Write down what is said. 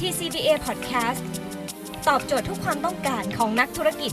TCBA Podcast ตอบโจทย์ทุกความต้องการของนักธุรกิจ